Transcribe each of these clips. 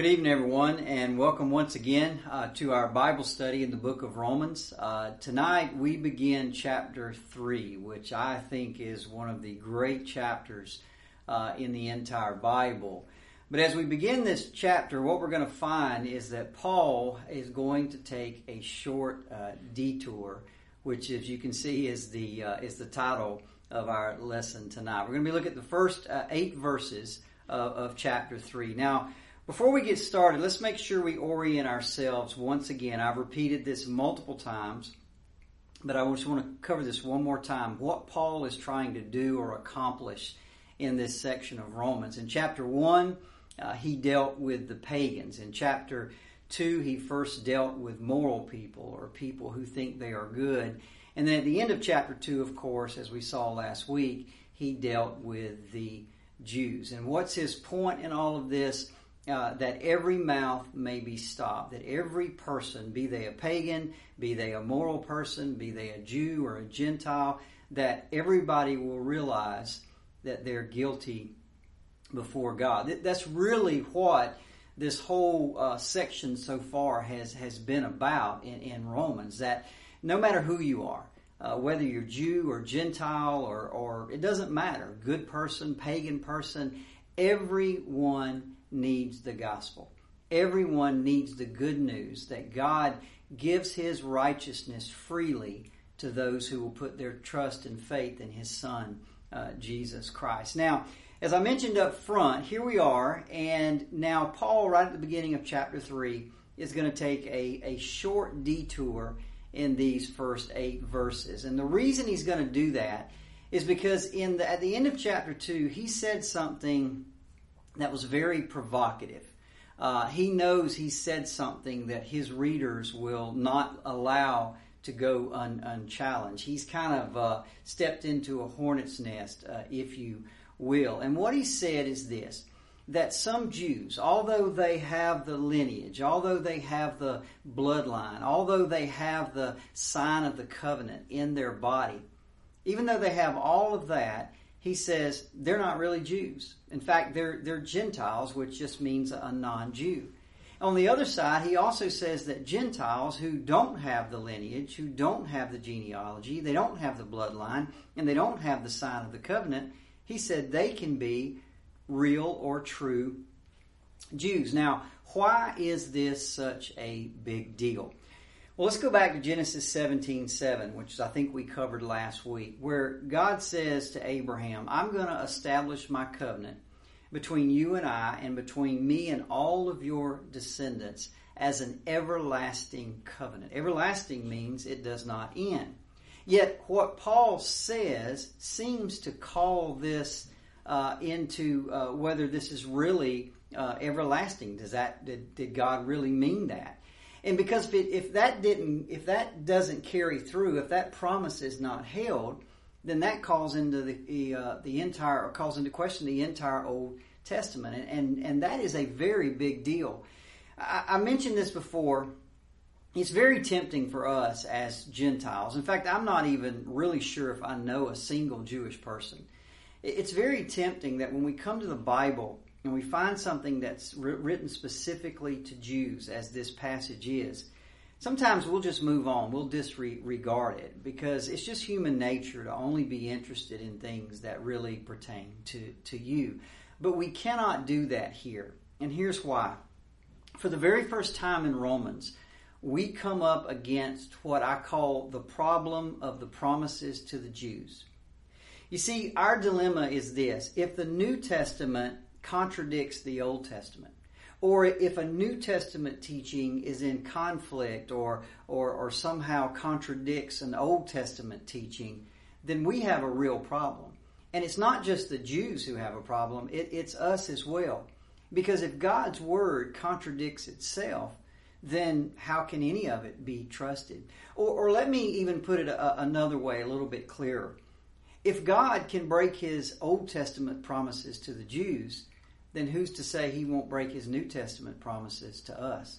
Good evening, everyone, and welcome once again uh, to our Bible study in the book of Romans. Uh, tonight we begin chapter 3, which I think is one of the great chapters uh, in the entire Bible. But as we begin this chapter, what we're going to find is that Paul is going to take a short uh, detour, which, as you can see, is the uh, is the title of our lesson tonight. We're going to be looking at the first uh, eight verses of, of chapter 3. Now, before we get started, let's make sure we orient ourselves once again. I've repeated this multiple times, but I just want to cover this one more time. What Paul is trying to do or accomplish in this section of Romans. In chapter 1, uh, he dealt with the pagans. In chapter 2, he first dealt with moral people or people who think they are good. And then at the end of chapter 2, of course, as we saw last week, he dealt with the Jews. And what's his point in all of this? Uh, that every mouth may be stopped, that every person, be they a pagan, be they a moral person, be they a Jew or a Gentile, that everybody will realize that they're guilty before God. That's really what this whole uh, section so far has, has been about in, in Romans, that no matter who you are, uh, whether you're Jew or Gentile or, or it doesn't matter, good person, pagan person, everyone needs the gospel. Everyone needs the good news that God gives his righteousness freely to those who will put their trust and faith in his son, uh, Jesus Christ. Now, as I mentioned up front, here we are, and now Paul, right at the beginning of chapter 3, is going to take a, a short detour in these first eight verses. And the reason he's going to do that is because in the, at the end of chapter 2, he said something that was very provocative. Uh, he knows he said something that his readers will not allow to go un, unchallenged. He's kind of uh, stepped into a hornet's nest, uh, if you will. And what he said is this that some Jews, although they have the lineage, although they have the bloodline, although they have the sign of the covenant in their body, even though they have all of that, he says they're not really Jews. In fact, they're, they're Gentiles, which just means a non Jew. On the other side, he also says that Gentiles who don't have the lineage, who don't have the genealogy, they don't have the bloodline, and they don't have the sign of the covenant, he said they can be real or true Jews. Now, why is this such a big deal? Well, let's go back to Genesis 17 7, which I think we covered last week, where God says to Abraham, I'm going to establish my covenant between you and I and between me and all of your descendants as an everlasting covenant. Everlasting means it does not end. Yet, what Paul says seems to call this uh, into uh, whether this is really uh, everlasting. Does that did, did God really mean that? And because if, it, if that didn't, if that doesn't carry through, if that promise is not held, then that calls into the uh, the entire, or calls into question the entire Old Testament, and and, and that is a very big deal. I, I mentioned this before. It's very tempting for us as Gentiles. In fact, I'm not even really sure if I know a single Jewish person. It's very tempting that when we come to the Bible and we find something that's written specifically to Jews, as this passage is, sometimes we'll just move on. We'll disregard it because it's just human nature to only be interested in things that really pertain to, to you. But we cannot do that here. And here's why. For the very first time in Romans, we come up against what I call the problem of the promises to the Jews. You see, our dilemma is this. If the New Testament contradicts the Old Testament. Or if a New Testament teaching is in conflict or, or, or somehow contradicts an Old Testament teaching, then we have a real problem. And it's not just the Jews who have a problem, it, it's us as well. Because if God's Word contradicts itself, then how can any of it be trusted? Or, or let me even put it a, another way, a little bit clearer. If God can break His Old Testament promises to the Jews, then who's to say he won't break his New Testament promises to us?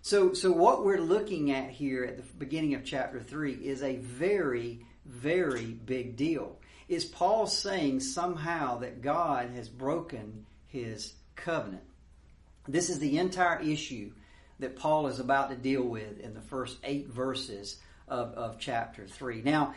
So, so what we're looking at here at the beginning of chapter 3 is a very, very big deal. Is Paul saying somehow that God has broken his covenant? This is the entire issue that Paul is about to deal with in the first eight verses of, of chapter 3. Now,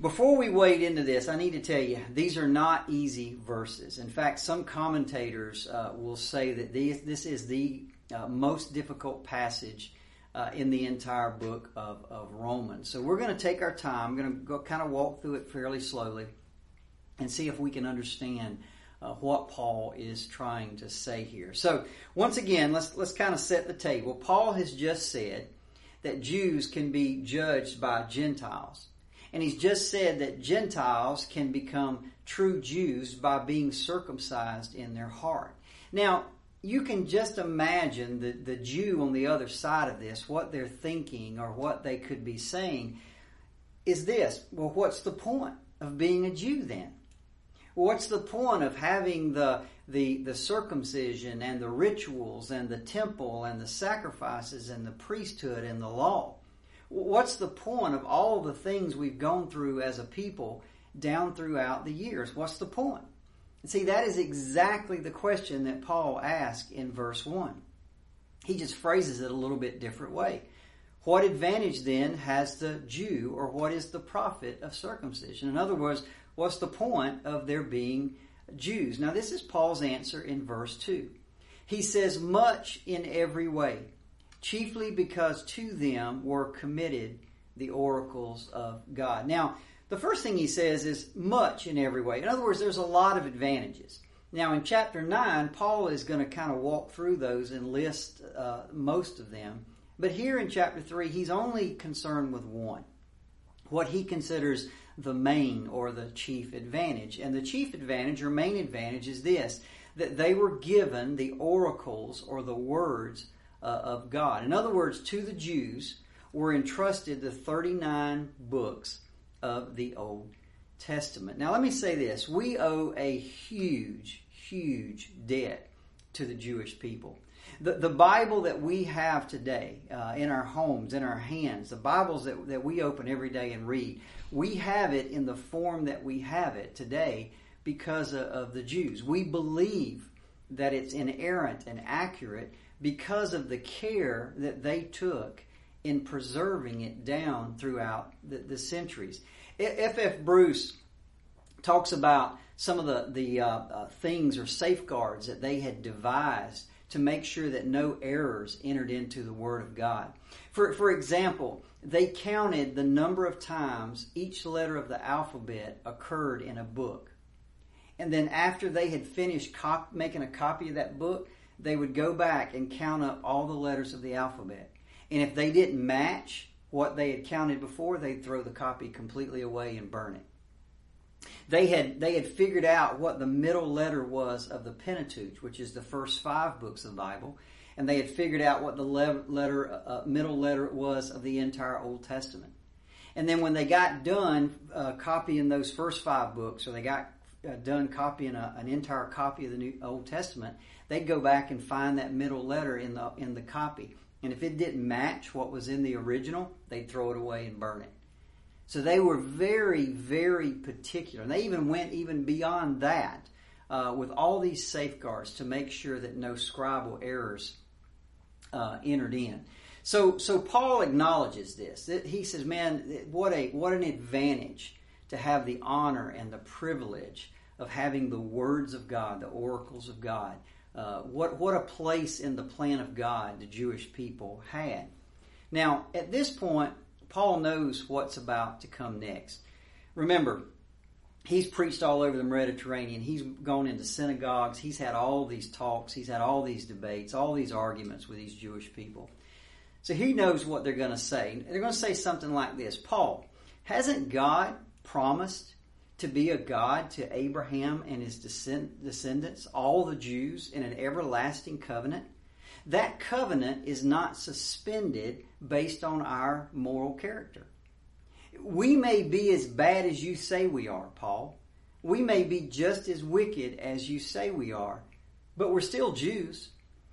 before we wade into this, I need to tell you, these are not easy verses. In fact, some commentators uh, will say that these, this is the uh, most difficult passage uh, in the entire book of, of Romans. So we're going to take our time. I'm going to kind of walk through it fairly slowly and see if we can understand uh, what Paul is trying to say here. So once again, let's let's kind of set the table. Paul has just said that Jews can be judged by Gentiles. And he's just said that Gentiles can become true Jews by being circumcised in their heart. Now, you can just imagine the, the Jew on the other side of this, what they're thinking or what they could be saying is this. Well, what's the point of being a Jew then? What's the point of having the, the, the circumcision and the rituals and the temple and the sacrifices and the priesthood and the law? What's the point of all the things we've gone through as a people down throughout the years? What's the point? See, that is exactly the question that Paul asked in verse 1. He just phrases it a little bit different way. What advantage then has the Jew, or what is the profit of circumcision? In other words, what's the point of there being Jews? Now, this is Paul's answer in verse 2. He says, Much in every way, chiefly because to them were committed the oracles of God. Now, the first thing he says is much in every way. In other words, there's a lot of advantages. Now, in chapter 9, Paul is going to kind of walk through those and list uh, most of them. But here in chapter 3, he's only concerned with one what he considers the main or the chief advantage. And the chief advantage or main advantage is this that they were given the oracles or the words uh, of God. In other words, to the Jews were entrusted the 39 books of the Old Testament. Now, let me say this we owe a huge, huge debt to the Jewish people. The, the Bible that we have today uh, in our homes, in our hands, the Bibles that, that we open every day and read, we have it in the form that we have it today because of, of the Jews. We believe that it's inerrant and accurate because of the care that they took in preserving it down throughout the, the centuries. F. F. Bruce talks about some of the, the uh, uh, things or safeguards that they had devised to make sure that no errors entered into the Word of God. For, for example, they counted the number of times each letter of the alphabet occurred in a book. And then after they had finished cop- making a copy of that book, they would go back and count up all the letters of the alphabet. And if they didn't match what they had counted before, they'd throw the copy completely away and burn it. They had they had figured out what the middle letter was of the Pentateuch, which is the first five books of the Bible, and they had figured out what the letter uh, uh, middle letter was of the entire Old Testament. And then when they got done uh, copying those first five books, or they got uh, done copying a, an entire copy of the New Old Testament, they'd go back and find that middle letter in the in the copy. And if it didn't match what was in the original, they'd throw it away and burn it. So they were very, very particular. And they even went even beyond that uh, with all these safeguards to make sure that no scribal errors uh, entered in. So, so Paul acknowledges this. He says, "Man, what a what an advantage to have the honor and the privilege of having the words of God, the oracles of God, uh, what, what a place in the plan of God the Jewish people had. Now, at this point, Paul knows what's about to come next. Remember, he's preached all over the Mediterranean. He's gone into synagogues. He's had all these talks. He's had all these debates, all these arguments with these Jewish people. So he knows what they're going to say. They're going to say something like this Paul, hasn't God promised to be a God to Abraham and his descendants, all the Jews, in an everlasting covenant. That covenant is not suspended based on our moral character. We may be as bad as you say we are, Paul. We may be just as wicked as you say we are, but we're still Jews.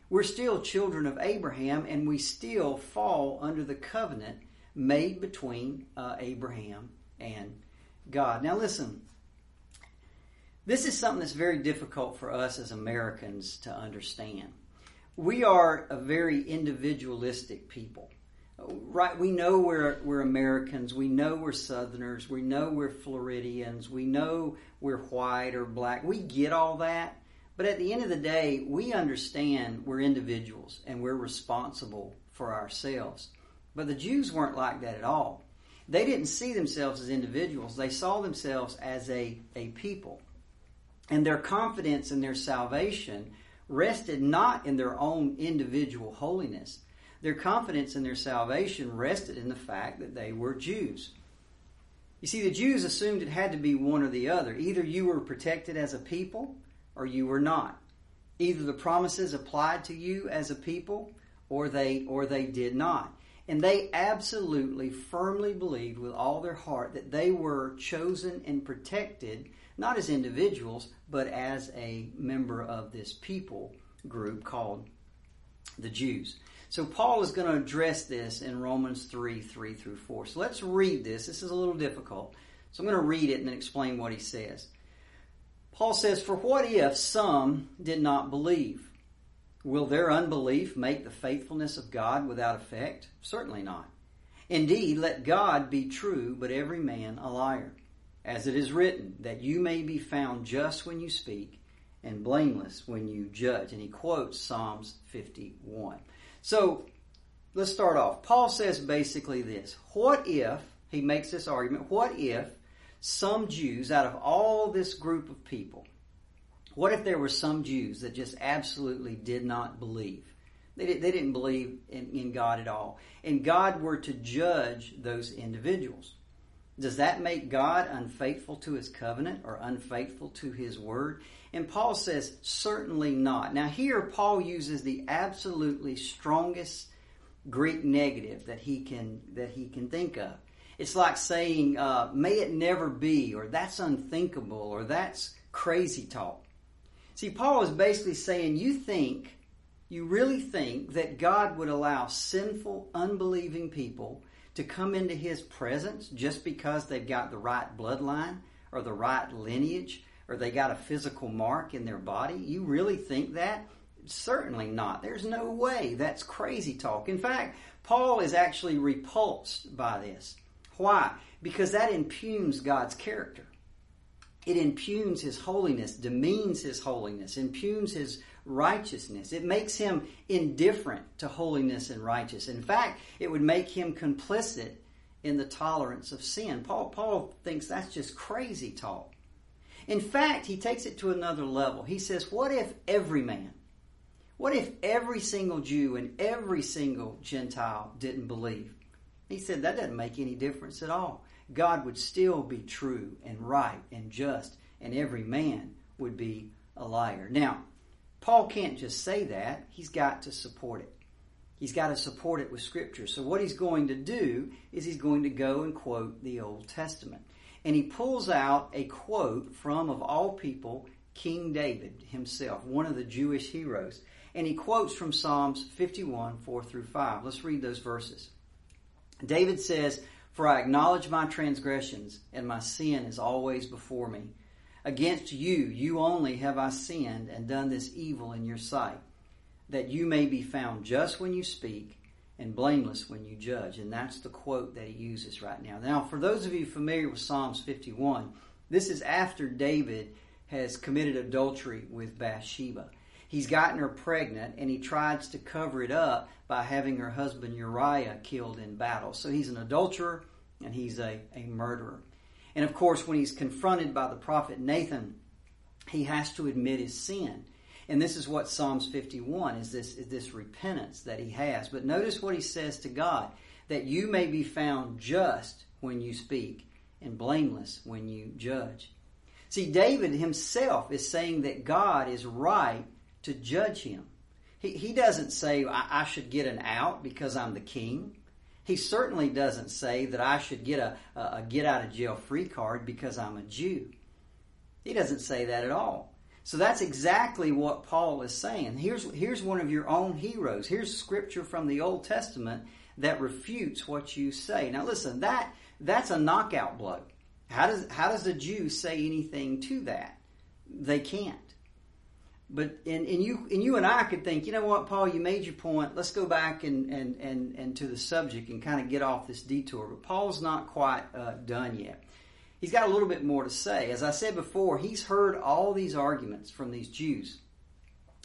We're still children of Abraham, and we still fall under the covenant made between uh, Abraham and God. Now, listen, this is something that's very difficult for us as Americans to understand. we are a very individualistic people. Right, we know we're we're Americans. We know we're Southerners. We know we're Floridians. We know we're white or black. We get all that, but at the end of the day, we understand we're individuals and we're responsible for ourselves. But the Jews weren't like that at all. They didn't see themselves as individuals. They saw themselves as a, a people. And their confidence in their salvation rested not in their own individual holiness. Their confidence in their salvation rested in the fact that they were Jews. You see, the Jews assumed it had to be one or the other. Either you were protected as a people or you were not. Either the promises applied to you as a people or they or they did not. And they absolutely firmly believed with all their heart that they were chosen and protected not as individuals, but as a member of this people group called the Jews. So Paul is going to address this in Romans 3 3 through 4. So let's read this. This is a little difficult. So I'm going to read it and then explain what he says. Paul says, For what if some did not believe? Will their unbelief make the faithfulness of God without effect? Certainly not. Indeed, let God be true, but every man a liar as it is written, that you may be found just when you speak and blameless when you judge. And he quotes Psalms 51. So let's start off. Paul says basically this What if, he makes this argument, what if some Jews, out of all this group of people, what if there were some Jews that just absolutely did not believe? They, did, they didn't believe in, in God at all. And God were to judge those individuals. Does that make God unfaithful to his covenant or unfaithful to his word? And Paul says, certainly not. Now, here Paul uses the absolutely strongest Greek negative that he can that he can think of. It's like saying, uh, "May it never be," or "That's unthinkable," or "That's crazy talk." See, Paul is basically saying, you think, you really think that God would allow sinful, unbelieving people to come into his presence just because they've got the right bloodline or the right lineage or they got a physical mark in their body? You really think that? Certainly not. There's no way. That's crazy talk. In fact, Paul is actually repulsed by this. Why? Because that impugns God's character. It impugns his holiness, demeans his holiness, impugns his righteousness. It makes him indifferent to holiness and righteousness. In fact, it would make him complicit in the tolerance of sin. Paul, Paul thinks that's just crazy talk. In fact, he takes it to another level. He says, What if every man, what if every single Jew and every single Gentile didn't believe? He said that doesn't make any difference at all. God would still be true and right and just, and every man would be a liar. Now, Paul can't just say that, he's got to support it. He's got to support it with Scripture. So, what he's going to do is he's going to go and quote the Old Testament. And he pulls out a quote from, of all people, King David himself, one of the Jewish heroes. And he quotes from Psalms 51, 4 through 5. Let's read those verses. David says, For I acknowledge my transgressions, and my sin is always before me. Against you, you only have I sinned and done this evil in your sight, that you may be found just when you speak and blameless when you judge. And that's the quote that he uses right now. Now, for those of you familiar with Psalms 51, this is after David has committed adultery with Bathsheba. He's gotten her pregnant and he tries to cover it up by having her husband Uriah killed in battle. So he's an adulterer and he's a, a murderer. And of course, when he's confronted by the prophet Nathan, he has to admit his sin. And this is what Psalms 51 is this, is this repentance that he has. But notice what he says to God that you may be found just when you speak and blameless when you judge. See, David himself is saying that God is right to judge him. He, he doesn't say, I, I should get an out because I'm the king. He certainly doesn't say that I should get a, a get out of jail free card because I'm a Jew. He doesn't say that at all. So that's exactly what Paul is saying. Here's, here's one of your own heroes. Here's scripture from the Old Testament that refutes what you say. Now listen, that, that's a knockout blow. How does, how does a Jew say anything to that? They can't. But and, and you and you and I could think, you know what, Paul, you made your point. Let's go back and and and, and to the subject and kind of get off this detour. But Paul's not quite uh, done yet. He's got a little bit more to say. As I said before, he's heard all these arguments from these Jews.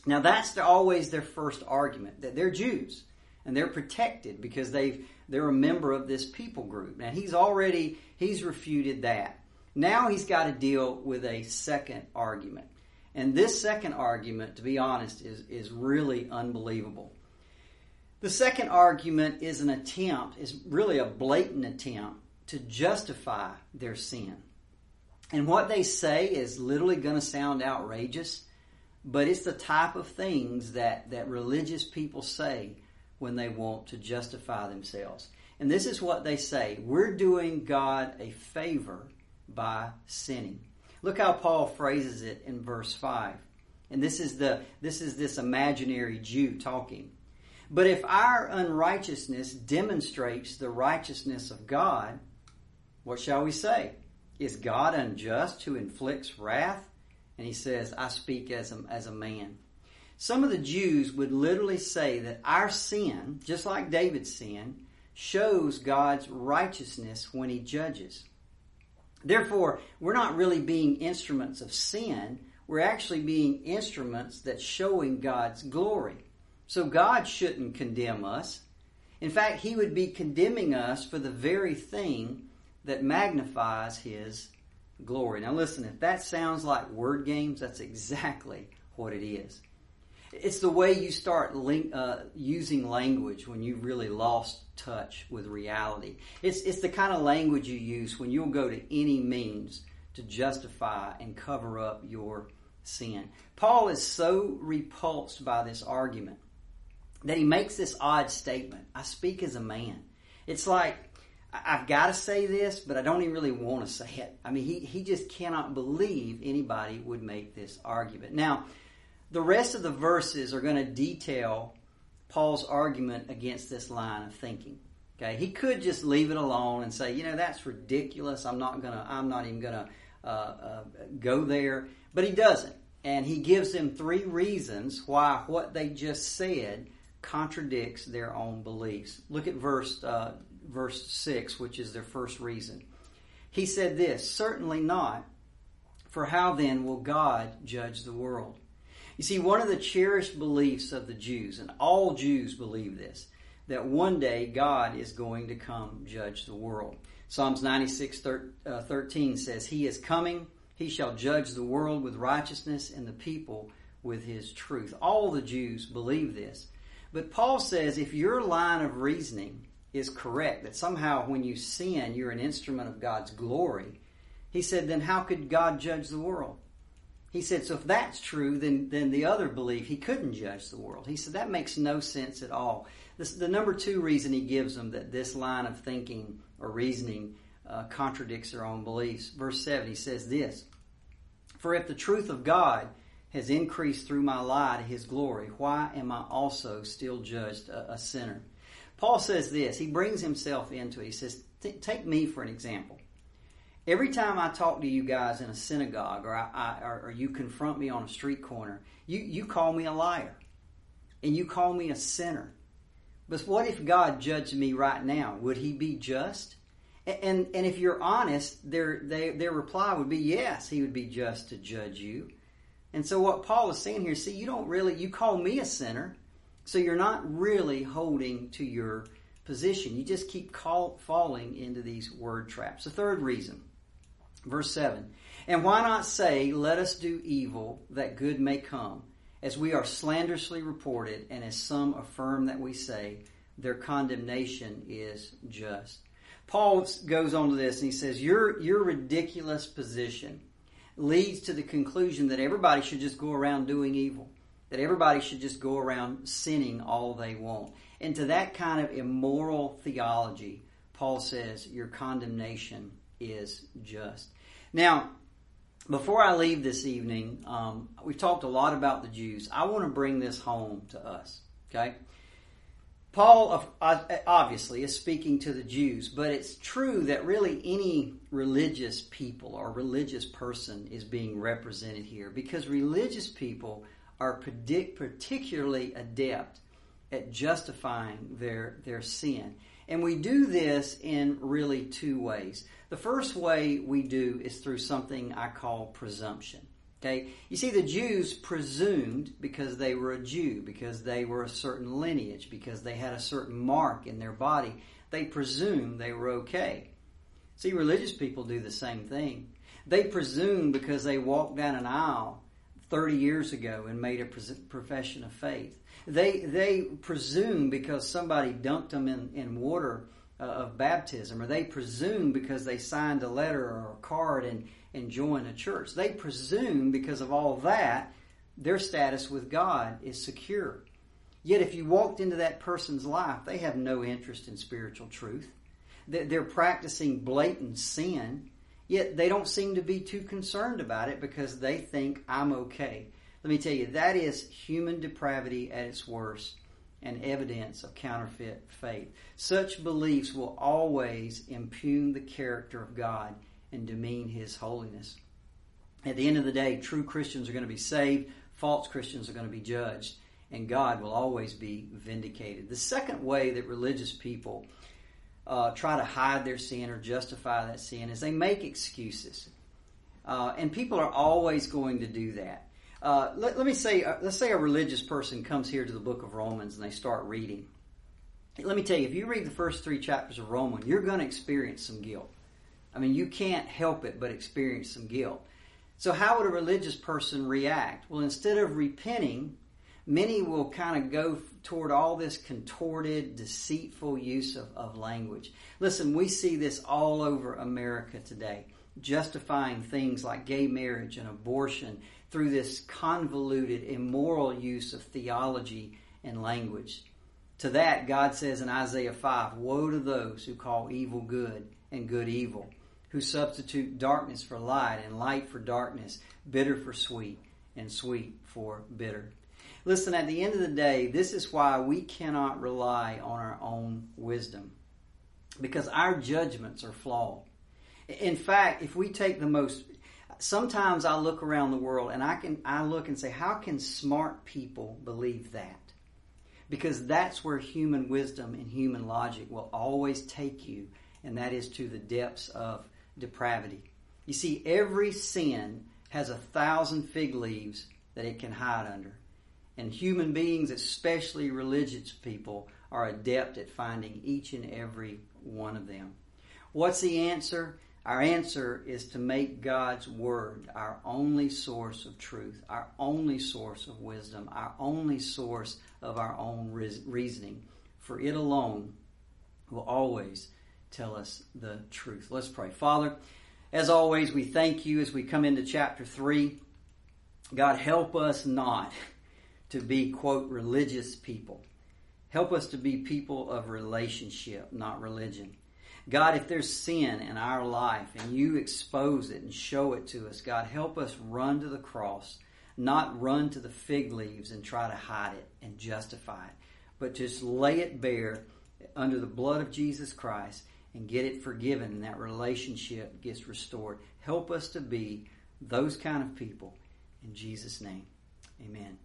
Now that's always their first argument that they're Jews and they're protected because they've they're a member of this people group. Now he's already he's refuted that. Now he's got to deal with a second argument. And this second argument, to be honest, is, is really unbelievable. The second argument is an attempt, is really a blatant attempt to justify their sin. And what they say is literally going to sound outrageous, but it's the type of things that, that religious people say when they want to justify themselves. And this is what they say We're doing God a favor by sinning. Look how Paul phrases it in verse 5. And this is the this is this imaginary Jew talking. But if our unrighteousness demonstrates the righteousness of God, what shall we say? Is God unjust who inflicts wrath? And he says, I speak as a, as a man. Some of the Jews would literally say that our sin, just like David's sin, shows God's righteousness when he judges. Therefore, we're not really being instruments of sin. We're actually being instruments that's showing God's glory. So God shouldn't condemn us. In fact, He would be condemning us for the very thing that magnifies His glory. Now, listen, if that sounds like word games, that's exactly what it is. It's the way you start link, uh, using language when you've really lost touch with reality. It's, it's the kind of language you use when you'll go to any means to justify and cover up your sin. Paul is so repulsed by this argument that he makes this odd statement I speak as a man. It's like, I've got to say this, but I don't even really want to say it. I mean, he, he just cannot believe anybody would make this argument. Now, the rest of the verses are going to detail Paul's argument against this line of thinking. Okay, he could just leave it alone and say, you know, that's ridiculous. I'm not gonna. I'm not even gonna uh, uh, go there. But he doesn't, and he gives them three reasons why what they just said contradicts their own beliefs. Look at verse uh, verse six, which is their first reason. He said this: Certainly not. For how then will God judge the world? You see, one of the cherished beliefs of the Jews, and all Jews believe this, that one day God is going to come judge the world. Psalms 96 uh, 13 says, He is coming, He shall judge the world with righteousness and the people with His truth. All the Jews believe this. But Paul says if your line of reasoning is correct, that somehow when you sin, you're an instrument of God's glory, he said, then how could God judge the world? He said, so if that's true, then, then the other belief, he couldn't judge the world. He said, that makes no sense at all. This, the number two reason he gives them that this line of thinking or reasoning uh, contradicts their own beliefs. Verse 7, he says this For if the truth of God has increased through my lie to his glory, why am I also still judged a, a sinner? Paul says this, he brings himself into it. He says, Take me for an example. Every time I talk to you guys in a synagogue or, I, I, or, you confront me on a street corner, you, you call me a liar and you call me a sinner. But what if God judged me right now? Would he be just? And, and if you're honest, their, their, their reply would be yes, he would be just to judge you. And so what Paul is saying here, see, you don't really, you call me a sinner, so you're not really holding to your position. You just keep call, falling into these word traps. The third reason Verse 7 And why not say, Let us do evil that good may come, as we are slanderously reported, and as some affirm that we say, their condemnation is just. Paul goes on to this and he says, Your, your ridiculous position leads to the conclusion that everybody should just go around doing evil, that everybody should just go around sinning all they want. And to that kind of immoral theology, Paul says, Your condemnation is just. Now, before I leave this evening, um, we've talked a lot about the Jews. I want to bring this home to us. Okay? Paul obviously is speaking to the Jews, but it's true that really any religious people or religious person is being represented here because religious people are particularly adept at justifying their, their sin. And we do this in really two ways. The first way we do is through something I call presumption. Okay? You see, the Jews presumed because they were a Jew, because they were a certain lineage, because they had a certain mark in their body, they presumed they were okay. See, religious people do the same thing. They presume because they walked down an aisle 30 years ago and made a profession of faith. They, they presume because somebody dunked them in, in water uh, of baptism, or they presume because they signed a letter or a card and, and joined a church. They presume because of all that, their status with God is secure. Yet if you walked into that person's life, they have no interest in spiritual truth. They're practicing blatant sin, yet they don't seem to be too concerned about it because they think, I'm okay. Let me tell you, that is human depravity at its worst and evidence of counterfeit faith. Such beliefs will always impugn the character of God and demean His holiness. At the end of the day, true Christians are going to be saved, false Christians are going to be judged, and God will always be vindicated. The second way that religious people uh, try to hide their sin or justify that sin is they make excuses. Uh, and people are always going to do that. Uh, let, let, me say, uh, let's say a religious person comes here to the book of Romans and they start reading. Let me tell you, if you read the first three chapters of Romans, you're going to experience some guilt. I mean, you can't help it but experience some guilt. So, how would a religious person react? Well, instead of repenting, many will kind of go toward all this contorted, deceitful use of, of language. Listen, we see this all over America today, justifying things like gay marriage and abortion through this convoluted, immoral use of theology and language. To that, God says in Isaiah 5 Woe to those who call evil good and good evil, who substitute darkness for light and light for darkness, bitter for sweet and sweet for bitter. Listen, at the end of the day, this is why we cannot rely on our own wisdom because our judgments are flawed. In fact, if we take the most sometimes I look around the world and I can I look and say, how can smart people believe that? Because that's where human wisdom and human logic will always take you, and that is to the depths of depravity. You see, every sin has a thousand fig leaves that it can hide under. And human beings, especially religious people, are adept at finding each and every one of them. What's the answer? Our answer is to make God's Word our only source of truth, our only source of wisdom, our only source of our own reasoning. For it alone will always tell us the truth. Let's pray. Father, as always, we thank you as we come into chapter 3. God, help us not to be, quote, religious people. Help us to be people of relationship, not religion. God, if there's sin in our life and you expose it and show it to us, God, help us run to the cross, not run to the fig leaves and try to hide it and justify it, but just lay it bare under the blood of Jesus Christ and get it forgiven and that relationship gets restored. Help us to be those kind of people. In Jesus' name, amen.